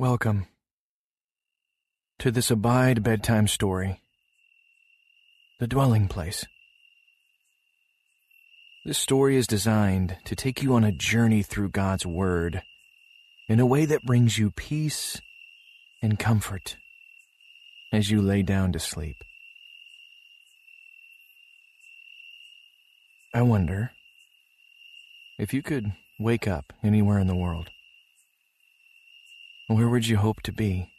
Welcome to this Abide Bedtime Story The Dwelling Place. This story is designed to take you on a journey through God's Word in a way that brings you peace and comfort as you lay down to sleep. I wonder if you could wake up anywhere in the world where would you hope to be?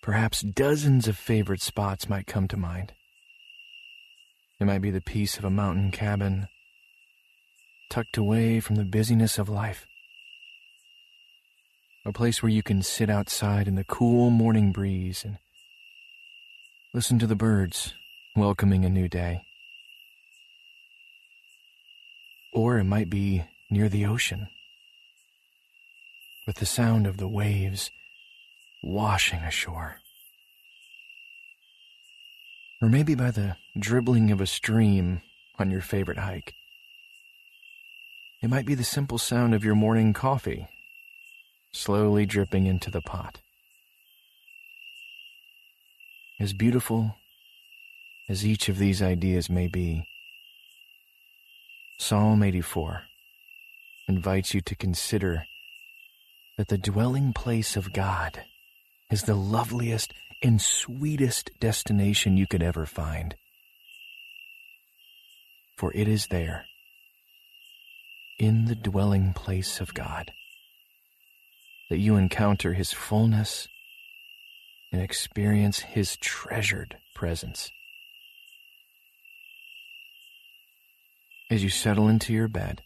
Perhaps dozens of favorite spots might come to mind. It might be the peace of a mountain cabin, tucked away from the busyness of life. A place where you can sit outside in the cool morning breeze and listen to the birds welcoming a new day. Or it might be near the ocean with the sound of the waves washing ashore. Or maybe by the dribbling of a stream on your favorite hike. It might be the simple sound of your morning coffee slowly dripping into the pot. As beautiful as each of these ideas may be, Psalm 84 invites you to consider that the dwelling place of God is the loveliest and sweetest destination you could ever find. For it is there, in the dwelling place of God, that you encounter His fullness and experience His treasured presence. As you settle into your bed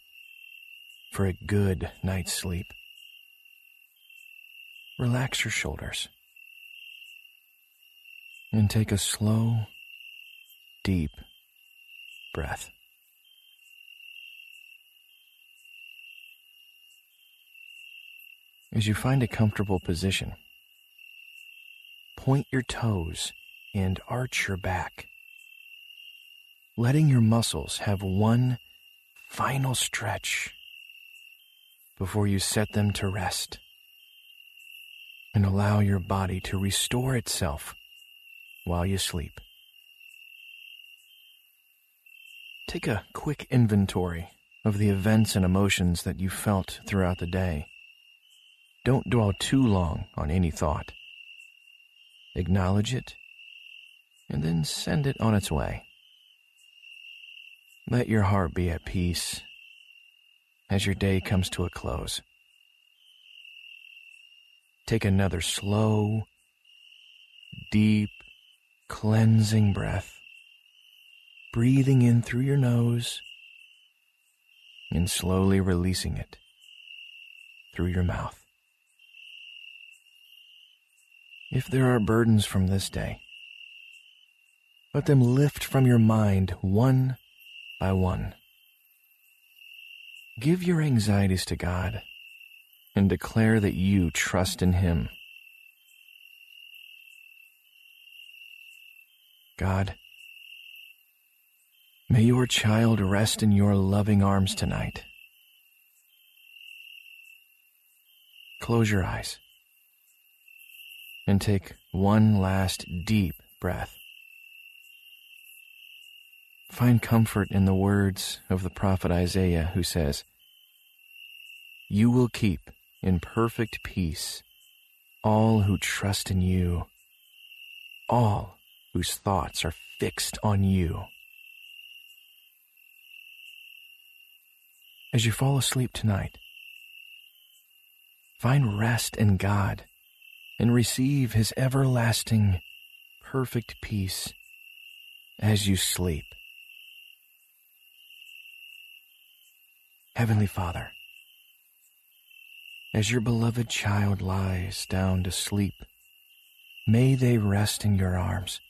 for a good night's sleep, relax your shoulders and take a slow, deep breath. As you find a comfortable position, point your toes and arch your back, letting your muscles have one final stretch before you set them to rest and allow your body to restore itself while you sleep. Take a quick inventory of the events and emotions that you felt throughout the day. Don't dwell too long on any thought. Acknowledge it and then send it on its way. Let your heart be at peace as your day comes to a close. Take another slow, deep, cleansing breath, breathing in through your nose and slowly releasing it through your mouth. If there are burdens from this day, let them lift from your mind one by one. Give your anxieties to God and declare that you trust in Him. God, may your child rest in your loving arms tonight. Close your eyes and take one last deep breath. Find comfort in the words of the prophet Isaiah, who says, You will keep in perfect peace all who trust in you, all whose thoughts are fixed on you. As you fall asleep tonight, find rest in God and receive His everlasting, perfect peace as you sleep. Heavenly Father, as your beloved child lies down to sleep, may they rest in your arms.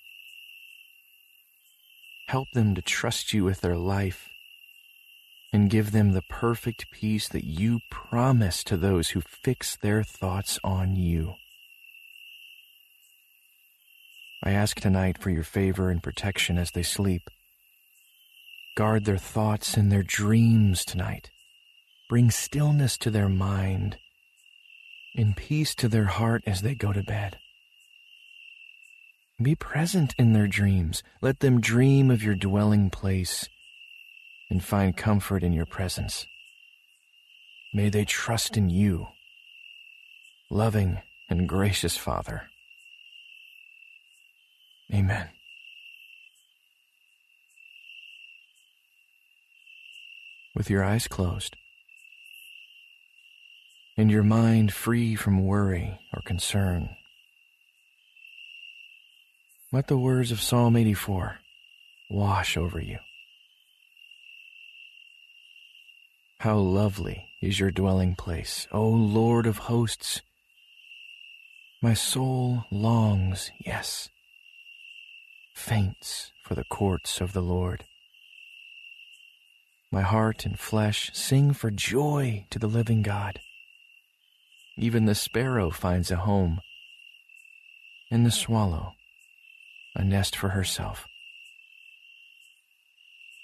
Help them to trust you with their life and give them the perfect peace that you promise to those who fix their thoughts on you. I ask tonight for your favor and protection as they sleep. Guard their thoughts and their dreams tonight bring stillness to their mind and peace to their heart as they go to bed. Be present in their dreams. Let them dream of your dwelling place and find comfort in your presence. May they trust in you, loving and gracious Father. Amen. With your eyes closed and your mind free from worry or concern, let the words of Psalm 84 wash over you. How lovely is your dwelling place, O Lord of hosts! My soul longs, yes, faints for the courts of the Lord. My heart and flesh sing for joy to the living God. Even the sparrow finds a home, and the swallow a nest for herself,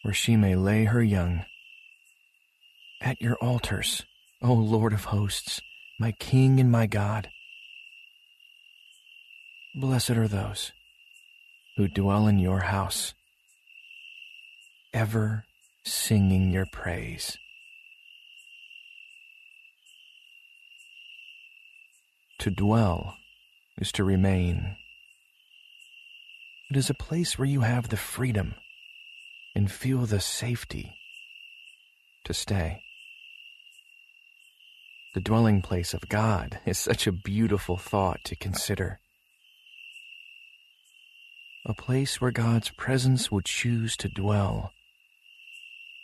where she may lay her young. At your altars, O Lord of hosts, my King and my God. Blessed are those who dwell in your house, ever singing your praise. To dwell is to remain it is a place where you have the freedom and feel the safety to stay. The dwelling place of God is such a beautiful thought to consider. A place where God's presence would choose to dwell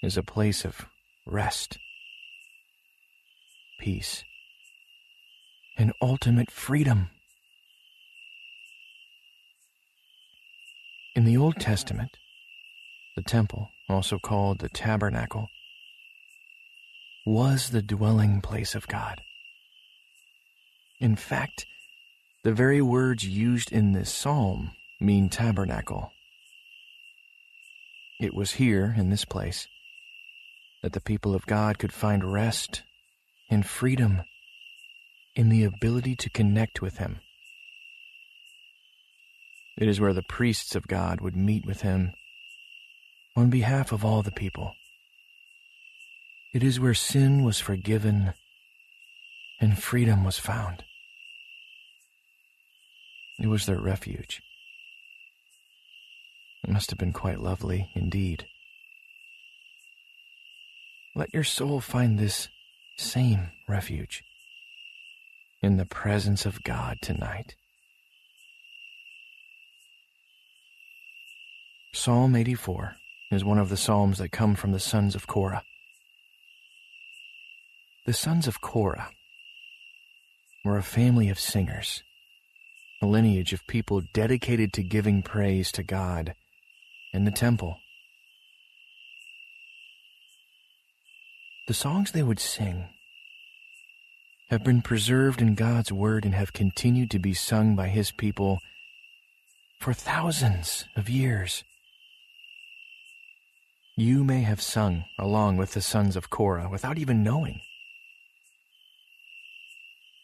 is a place of rest, peace, and ultimate freedom. In the Old Testament, the temple, also called the tabernacle, was the dwelling place of God. In fact, the very words used in this psalm mean tabernacle. It was here, in this place, that the people of God could find rest and freedom in the ability to connect with Him it is where the priests of God would meet with him on behalf of all the people. It is where sin was forgiven and freedom was found. It was their refuge. It must have been quite lovely indeed. Let your soul find this same refuge in the presence of God tonight. Psalm 84 is one of the psalms that come from the sons of Korah. The sons of Korah were a family of singers, a lineage of people dedicated to giving praise to God in the temple. The songs they would sing have been preserved in God's Word and have continued to be sung by His people for thousands of years. You may have sung along with the sons of Korah without even knowing.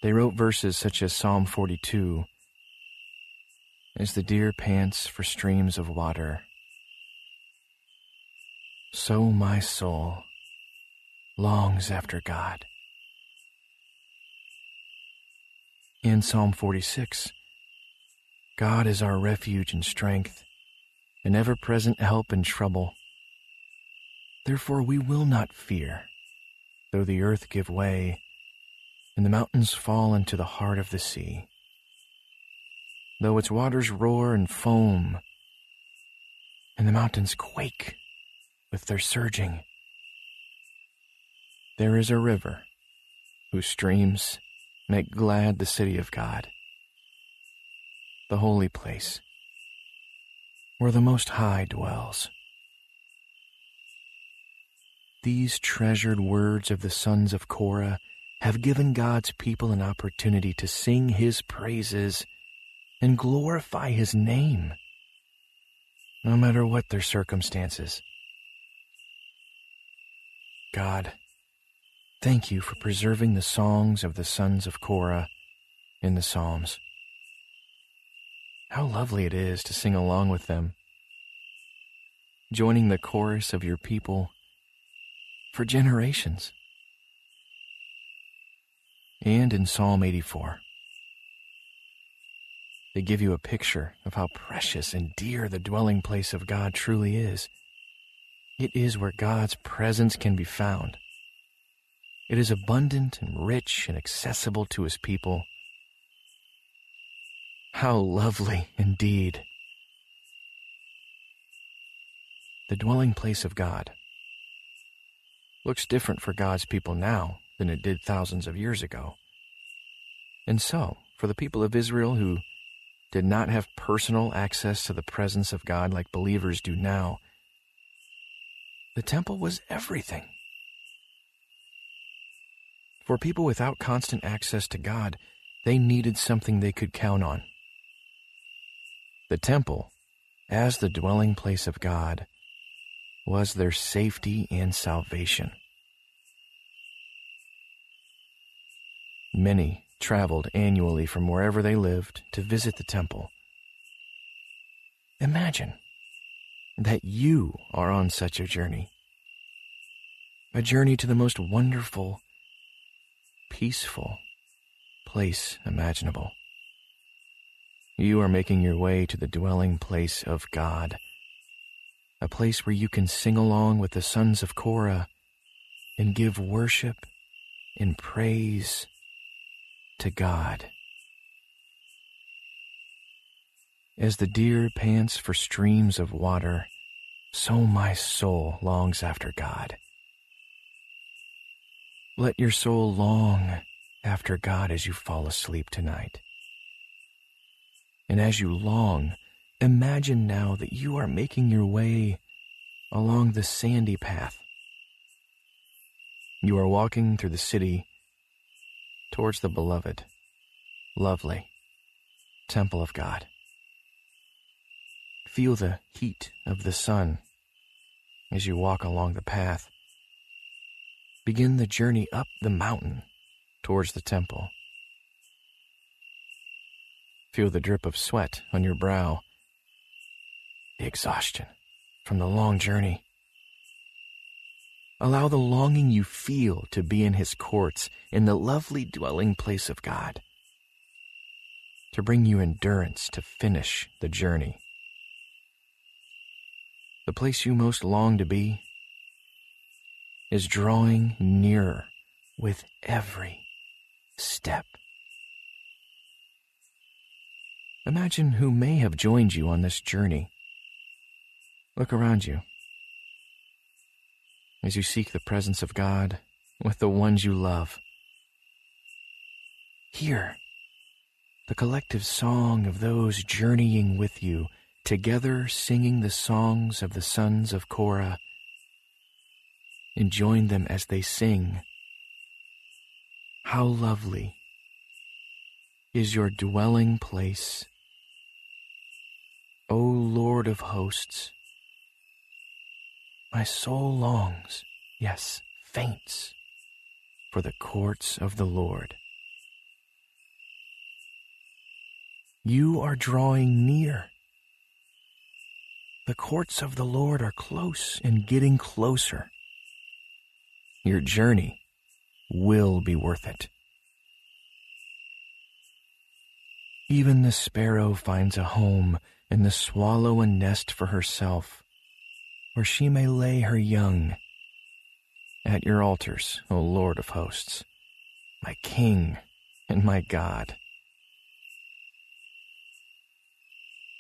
They wrote verses such as Psalm 42 As the deer pants for streams of water, so my soul longs after God. In Psalm 46, God is our refuge and strength, an ever present help in trouble. Therefore we will not fear, though the earth give way, and the mountains fall into the heart of the sea. Though its waters roar and foam, and the mountains quake with their surging. There is a river whose streams make glad the city of God, the holy place where the Most High dwells. These treasured words of the sons of Korah have given God's people an opportunity to sing his praises and glorify his name, no matter what their circumstances. God, Thank you for preserving the songs of the sons of Korah in the Psalms. How lovely it is to sing along with them, joining the chorus of your people for generations. And in Psalm 84, they give you a picture of how precious and dear the dwelling place of God truly is. It is where God's presence can be found. It is abundant and rich and accessible to his people. How lovely indeed. The dwelling place of God looks different for God's people now than it did thousands of years ago. And so, for the people of Israel who did not have personal access to the presence of God like believers do now, the temple was everything. For people without constant access to God, they needed something they could count on. The temple, as the dwelling place of God, was their safety and salvation. Many traveled annually from wherever they lived to visit the temple. Imagine that you are on such a journey. A journey to the most wonderful, peaceful place imaginable. You are making your way to the dwelling place of God a place where you can sing along with the sons of Korah and give worship and praise to God. As the deer pants for streams of water, so my soul longs after God. Let your soul long after God as you fall asleep tonight. And as you long, Imagine now that you are making your way along the sandy path. You are walking through the city towards the beloved, lovely temple of God. Feel the heat of the sun as you walk along the path. Begin the journey up the mountain towards the temple. Feel the drip of sweat on your brow the exhaustion from the long journey. Allow the longing you feel to be in His courts, in the lovely dwelling place of God, to bring you endurance to finish the journey. The place you most long to be is drawing nearer with every step. Imagine who may have joined you on this journey Look around you as you seek the presence of God with the ones you love. Hear the collective song of those journeying with you, together singing the songs of the sons of Korah, and join them as they sing. How lovely is your dwelling place, O Lord of hosts! My soul longs, yes, faints, for the courts of the Lord. You are drawing near. The courts of the Lord are close and getting closer. Your journey will be worth it. Even the sparrow finds a home and the swallow a nest for herself where she may lay her young. At your altars, O Lord of hosts, my King and my God.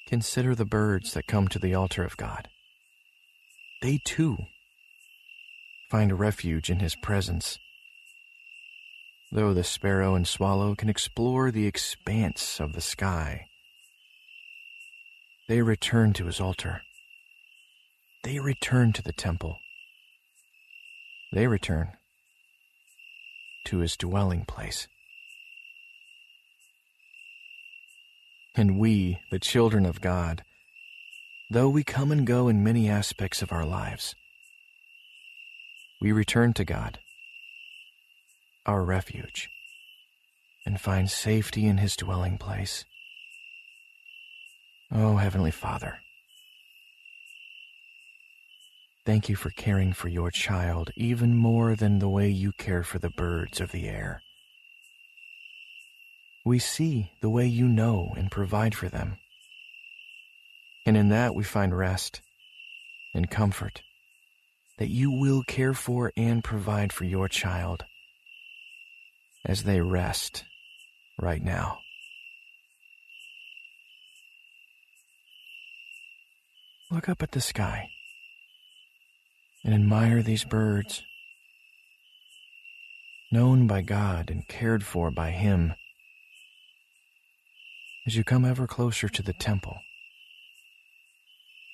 Consider the birds that come to the altar of God. They too find refuge in his presence. Though the sparrow and swallow can explore the expanse of the sky, they return to his altar they return to the temple. They return to his dwelling place. And we, the children of God, though we come and go in many aspects of our lives, we return to God our refuge, and find safety in his dwelling place. Oh, Heavenly Father, thank you for caring for your child even more than the way you care for the birds of the air. We see the way you know and provide for them. And in that we find rest and comfort that you will care for and provide for your child as they rest right now. Look up at the sky and admire these birds, known by God and cared for by Him. As you come ever closer to the temple,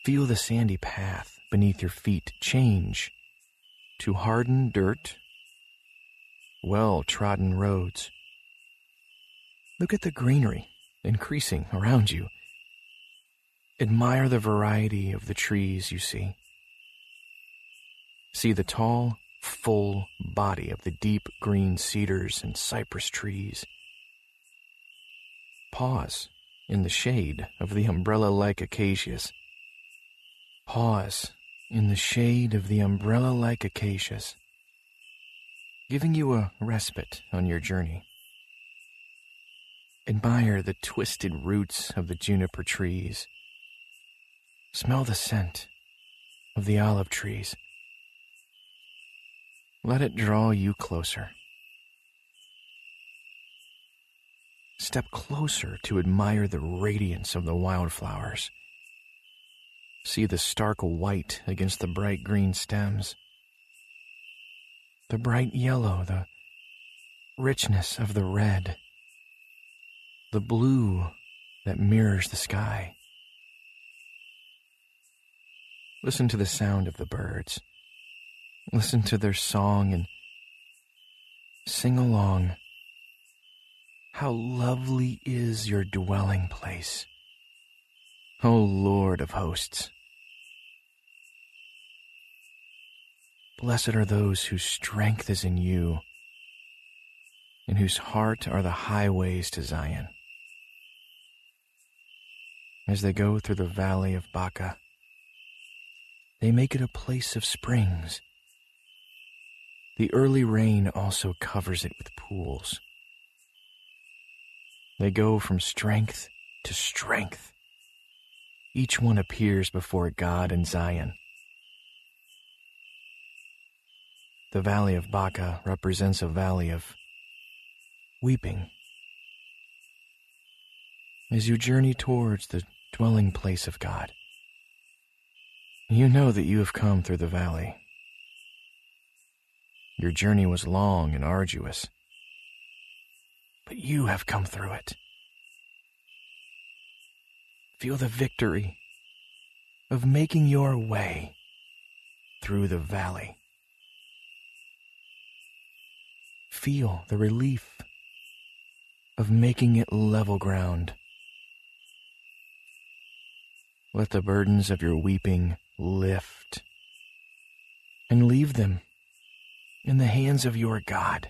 feel the sandy path beneath your feet change to hardened dirt, well trodden roads. Look at the greenery increasing around you. Admire the variety of the trees you see. See the tall, full body of the deep green cedars and cypress trees. Pause in the shade of the umbrella like acacias. Pause in the shade of the umbrella like acacias, giving you a respite on your journey. Admire the twisted roots of the juniper trees. Smell the scent of the olive trees. Let it draw you closer. Step closer to admire the radiance of the wildflowers see the stark white against the bright green stems, the bright yellow, the richness of the red, the blue that mirrors the sky. Listen to the sound of the birds. Listen to their song and sing along. How lovely is your dwelling place. O Lord of hosts. Blessed are those whose strength is in you, and whose heart are the highways to Zion. As they go through the valley of Baca, they make it a place of springs. The early rain also covers it with pools. They go from strength to strength each one appears before God in Zion. The valley of Baca represents a valley of weeping. As you journey towards the dwelling place of God, you know that you have come through the valley. Your journey was long and arduous, but you have come through it. Feel the victory of making your way through the valley. Feel the relief of making it level ground. Let the burdens of your weeping lift and leave them in the hands of your God.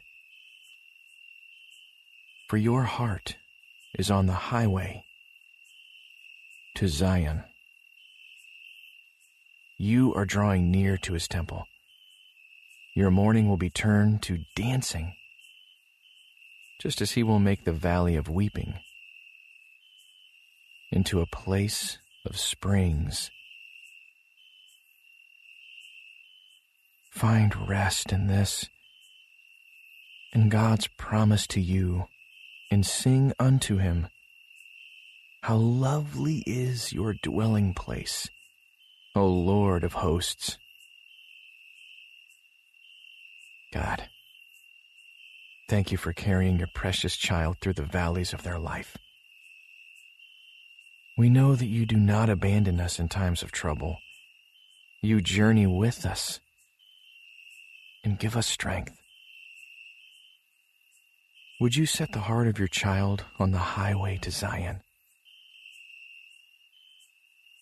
For your heart is on the highway to Zion. You are drawing near to his temple. Your mourning will be turned to dancing, just as he will make the valley of weeping into a place of springs. Find rest in this, in God's promise to you, and sing unto him how lovely is your dwelling place, O Lord of hosts. God, thank you for carrying your precious child through the valleys of their life. We know that you do not abandon us in times of trouble. You journey with us and give us strength. Would you set the heart of your child on the highway to Zion?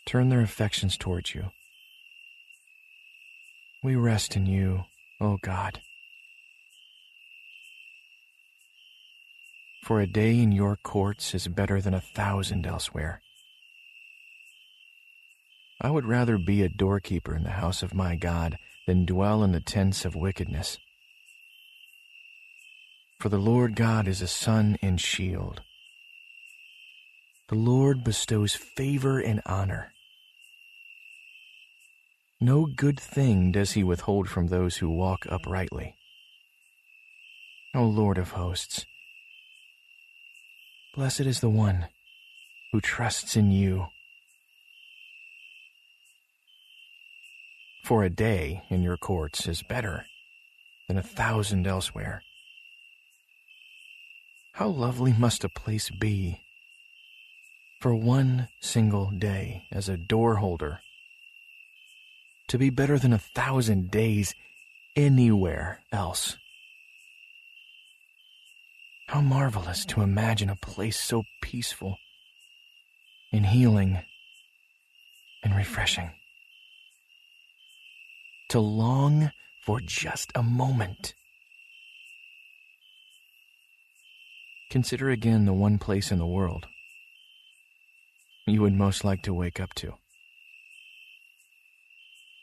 Turn their affections towards you. We rest in you, O God. For a day in your courts is better than a thousand elsewhere. I would rather be a doorkeeper in the house of my God than dwell in the tents of wickedness. For the Lord God is a sun and shield. The Lord bestows favor and honor. No good thing does he withhold from those who walk uprightly. O Lord of hosts, blessed is the one who trusts in you. For a day in your courts is better than a thousand elsewhere. How lovely must a place be for one single day as a door holder to be better than a thousand days anywhere else. How marvelous to imagine a place so peaceful and healing and refreshing. To long for just a moment. Consider again the one place in the world you would most like to wake up to.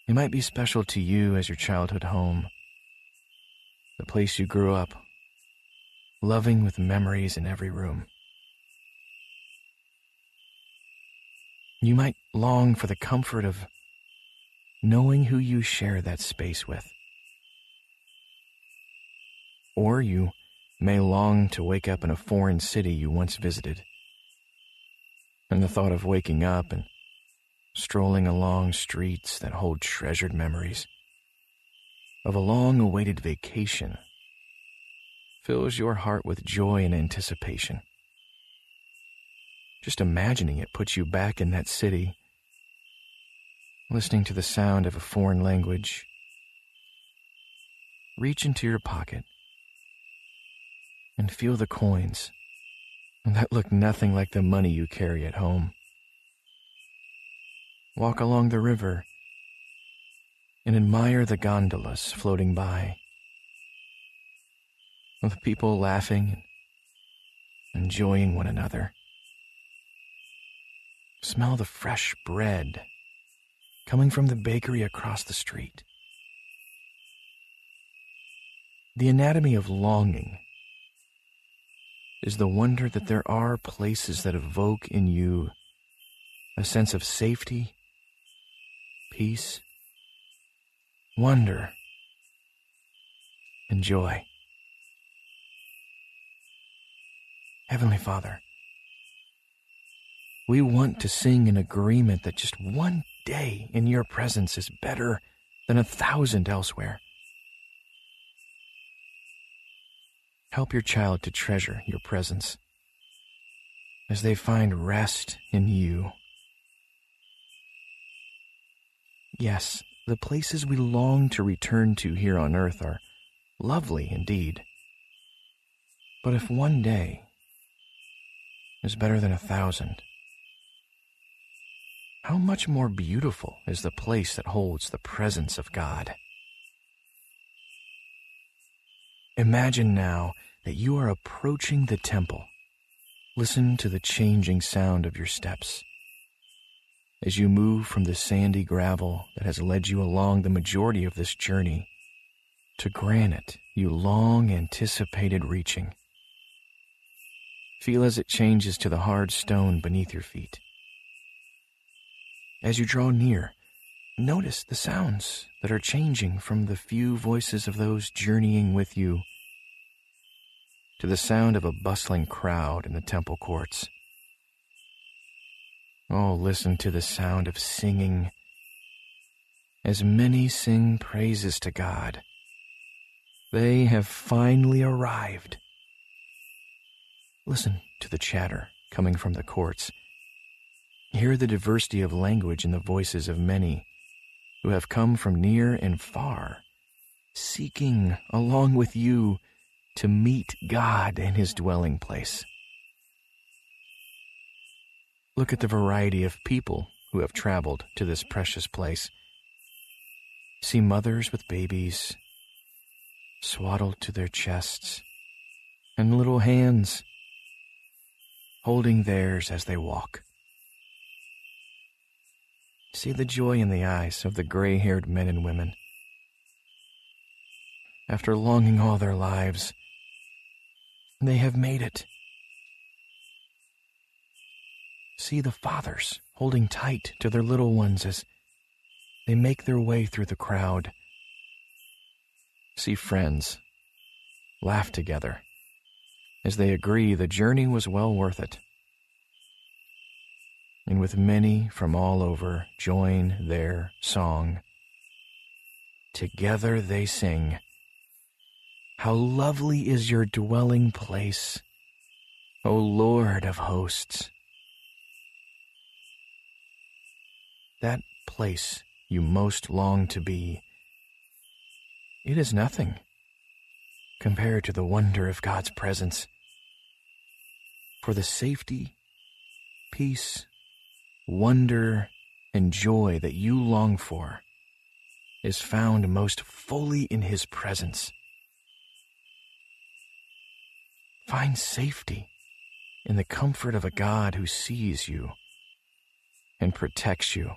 It might be special to you as your childhood home, the place you grew up, loving with memories in every room. You might long for the comfort of knowing who you share that space with. Or you may long to wake up in a foreign city you once visited. And the thought of waking up and strolling along streets that hold treasured memories of a long awaited vacation fills your heart with joy and anticipation. Just imagining it puts you back in that city, listening to the sound of a foreign language. Reach into your pocket and feel the coins that look nothing like the money you carry at home walk along the river, and admire the gondolas floating by, with people laughing and enjoying one another. Smell the fresh bread coming from the bakery across the street. The anatomy of longing is the wonder that there are places that evoke in you a sense of safety peace, wonder, and joy. Heavenly Father, we want to sing in agreement that just one day in your presence is better than a thousand elsewhere. Help your child to treasure your presence as they find rest in you. Yes, the places we long to return to here on earth are lovely indeed. But if one day is better than a thousand, how much more beautiful is the place that holds the presence of God? Imagine now that you are approaching the temple. Listen to the changing sound of your steps as you move from the sandy gravel that has led you along the majority of this journey to granite you long anticipated reaching. Feel as it changes to the hard stone beneath your feet. As you draw near, notice the sounds that are changing from the few voices of those journeying with you to the sound of a bustling crowd in the temple courts. Oh, listen to the sound of singing. As many sing praises to God, they have finally arrived. Listen to the chatter coming from the courts. Hear the diversity of language in the voices of many who have come from near and far, seeking, along with you, to meet God in his dwelling place. Look at the variety of people who have traveled to this precious place. See mothers with babies, swaddled to their chests, and little hands holding theirs as they walk. See the joy in the eyes of the gray haired men and women. After longing all their lives, they have made it. See the fathers holding tight to their little ones as they make their way through the crowd. See friends laugh together as they agree the journey was well worth it. And with many from all over join their song. Together they sing, How lovely is your dwelling place, O Lord of hosts! That place you most long to be, it is nothing compared to the wonder of God's presence for the safety, peace, wonder, and joy that you long for is found most fully in His presence. Find safety in the comfort of a God who sees you and protects you.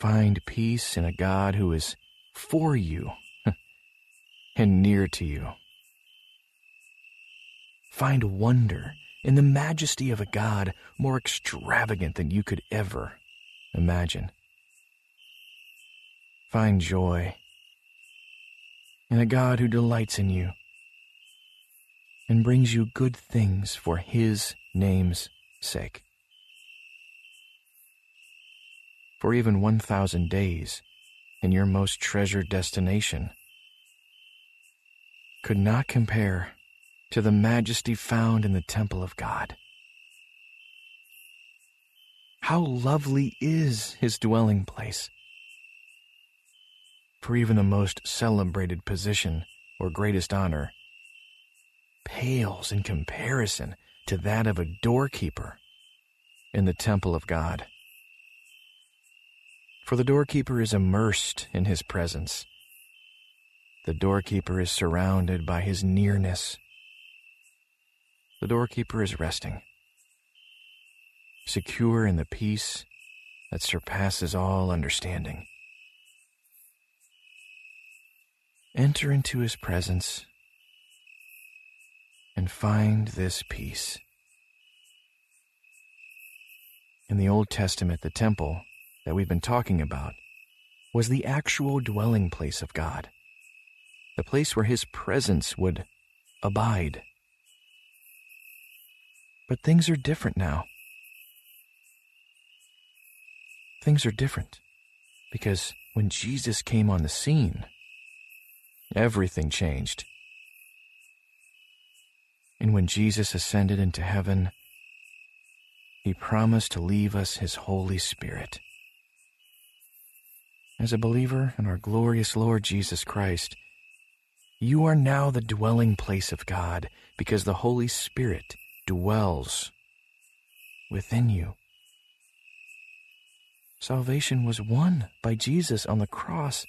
Find peace in a God who is for you and near to you find wonder in the majesty of a God more extravagant than you could ever imagine. Find joy in a God who delights in you and brings you good things for His name's sake. For even 1,000 days in your most treasured destination could not compare to the majesty found in the temple of God. How lovely is his dwelling place! For even the most celebrated position or greatest honor pales in comparison to that of a doorkeeper in the temple of God. For the doorkeeper is immersed in his presence. The doorkeeper is surrounded by his nearness the doorkeeper is resting, secure in the peace that surpasses all understanding. Enter into his presence and find this peace. In the Old Testament, the temple that we've been talking about was the actual dwelling place of God, the place where his presence would abide. But things are different now. Things are different because when Jesus came on the scene, everything changed. And when Jesus ascended into heaven, he promised to leave us his Holy Spirit. As a believer in our glorious Lord Jesus Christ, you are now the dwelling place of God because the Holy Spirit dwells within you. Salvation was won by Jesus on the cross,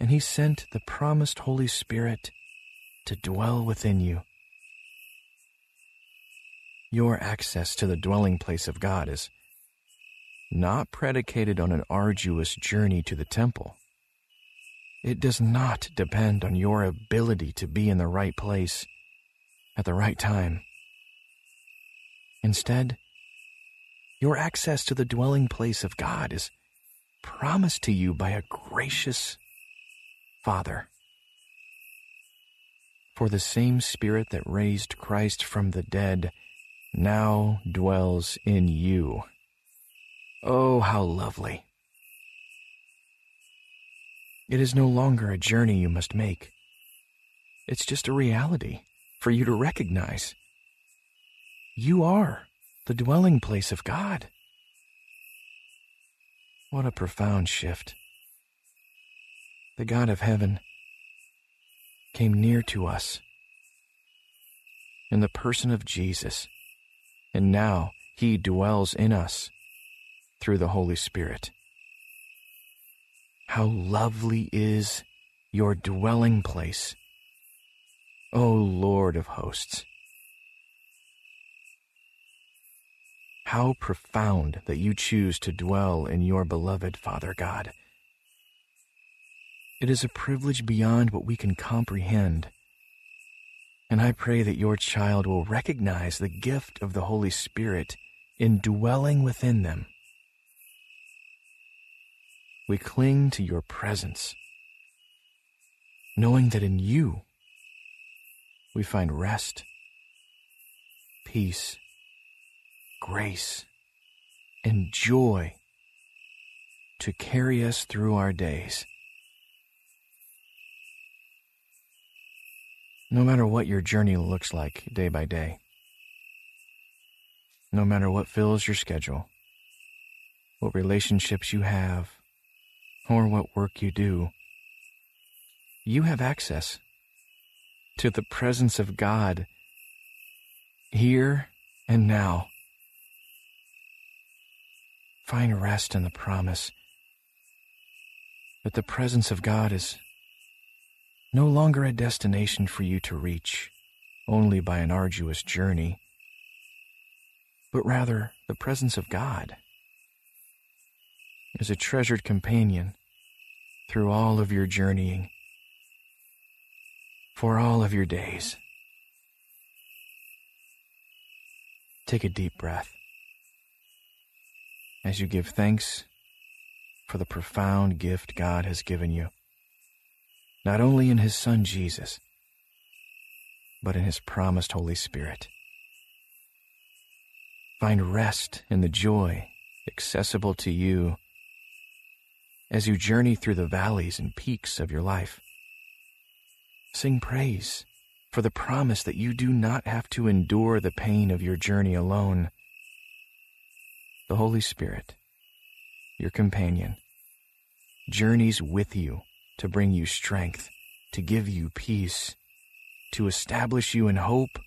and He sent the promised Holy Spirit to dwell within you. Your access to the dwelling place of God is not predicated on an arduous journey to the temple. It does not depend on your ability to be in the right place at the right time. Instead, your access to the dwelling place of God is promised to you by a gracious Father. For the same Spirit that raised Christ from the dead now dwells in you. Oh, how lovely! It is no longer a journey you must make. It's just a reality for you to recognize. You are the dwelling place of God. What a profound shift. The God of heaven came near to us in the person of Jesus, and now he dwells in us through the Holy Spirit. How lovely is your dwelling place O Lord of hosts. How profound that you choose to dwell in your beloved Father God. It is a privilege beyond what we can comprehend. And I pray that your child will recognize the gift of the Holy Spirit in dwelling within them. We cling to your presence, knowing that in you we find rest, peace, grace, and joy to carry us through our days. No matter what your journey looks like day by day, no matter what fills your schedule, what relationships you have, or what work you do, you have access to the presence of God here and now. Find rest in the promise that the presence of God is no longer a destination for you to reach only by an arduous journey, but rather the presence of God is a treasured companion through all of your journeying, for all of your days. Take a deep breath as you give thanks for the profound gift God has given you not only in his Son Jesus, but in his promised Holy Spirit. Find rest in the joy accessible to you as you journey through the valleys and peaks of your life. Sing praise for the promise that you do not have to endure the pain of your journey alone. The Holy Spirit, your companion, journeys with you to bring you strength, to give you peace, to establish you in hope,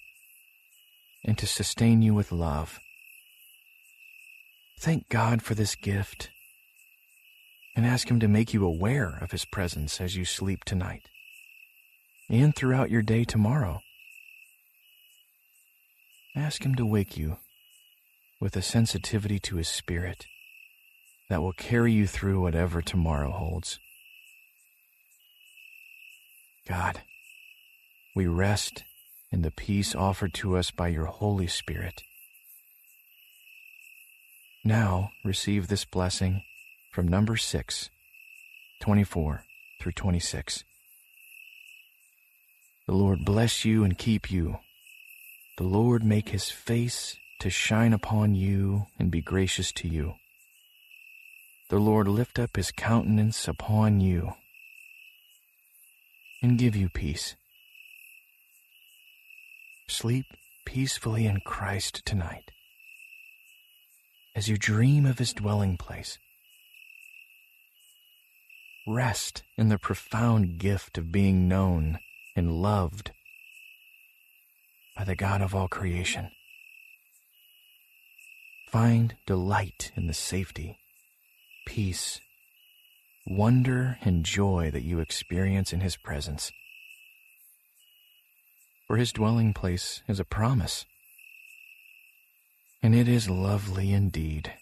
and to sustain you with love. Thank God for this gift and ask Him to make you aware of His presence as you sleep tonight and throughout your day tomorrow. Ask Him to wake you with a sensitivity to His Spirit that will carry you through whatever tomorrow holds. God, we rest in the peace offered to us by your Holy Spirit. Now receive this blessing from Numbers 6, 24 through 26. The Lord bless you and keep you. The Lord make his face to shine upon you and be gracious to you. The Lord lift up his countenance upon you and give you peace. Sleep peacefully in Christ tonight as you dream of his dwelling place. Rest in the profound gift of being known and loved by the God of all creation. Find delight in the safety, peace, wonder and joy that you experience in His presence. For His dwelling place is a promise, and it is lovely indeed.